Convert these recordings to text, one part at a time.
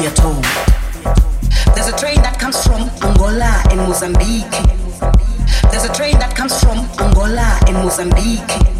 We are told. There's a train that comes from Angola and Mozambique. There's a train that comes from Angola and Mozambique.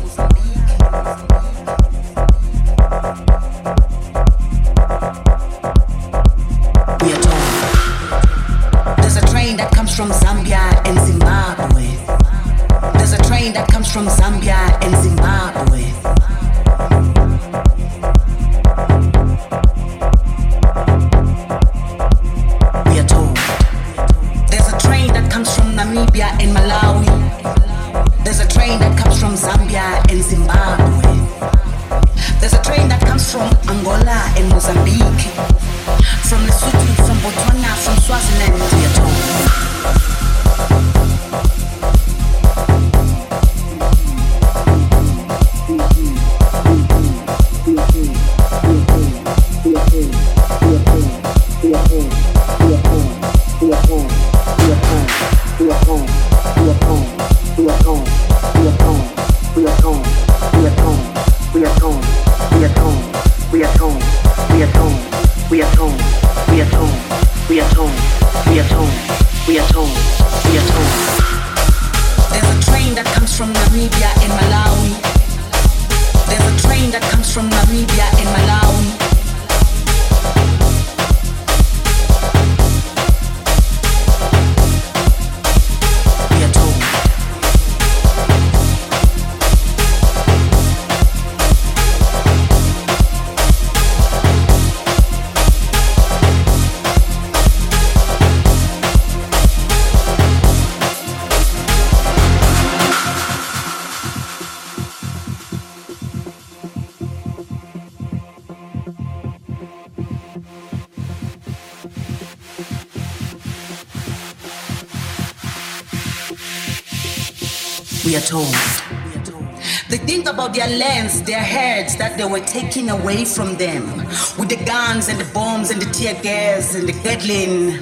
They were taking away from them with the guns and the bombs and the tear gas and the Gatling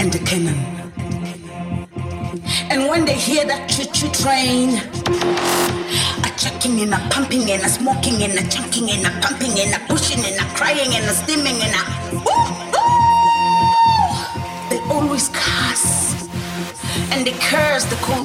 and the cannon. And when they hear that choo-choo train, a chucking and a pumping and a smoking and a chunking and a pumping and a pushing and a crying and a steaming and a woo, woo, they always curse and they curse the coal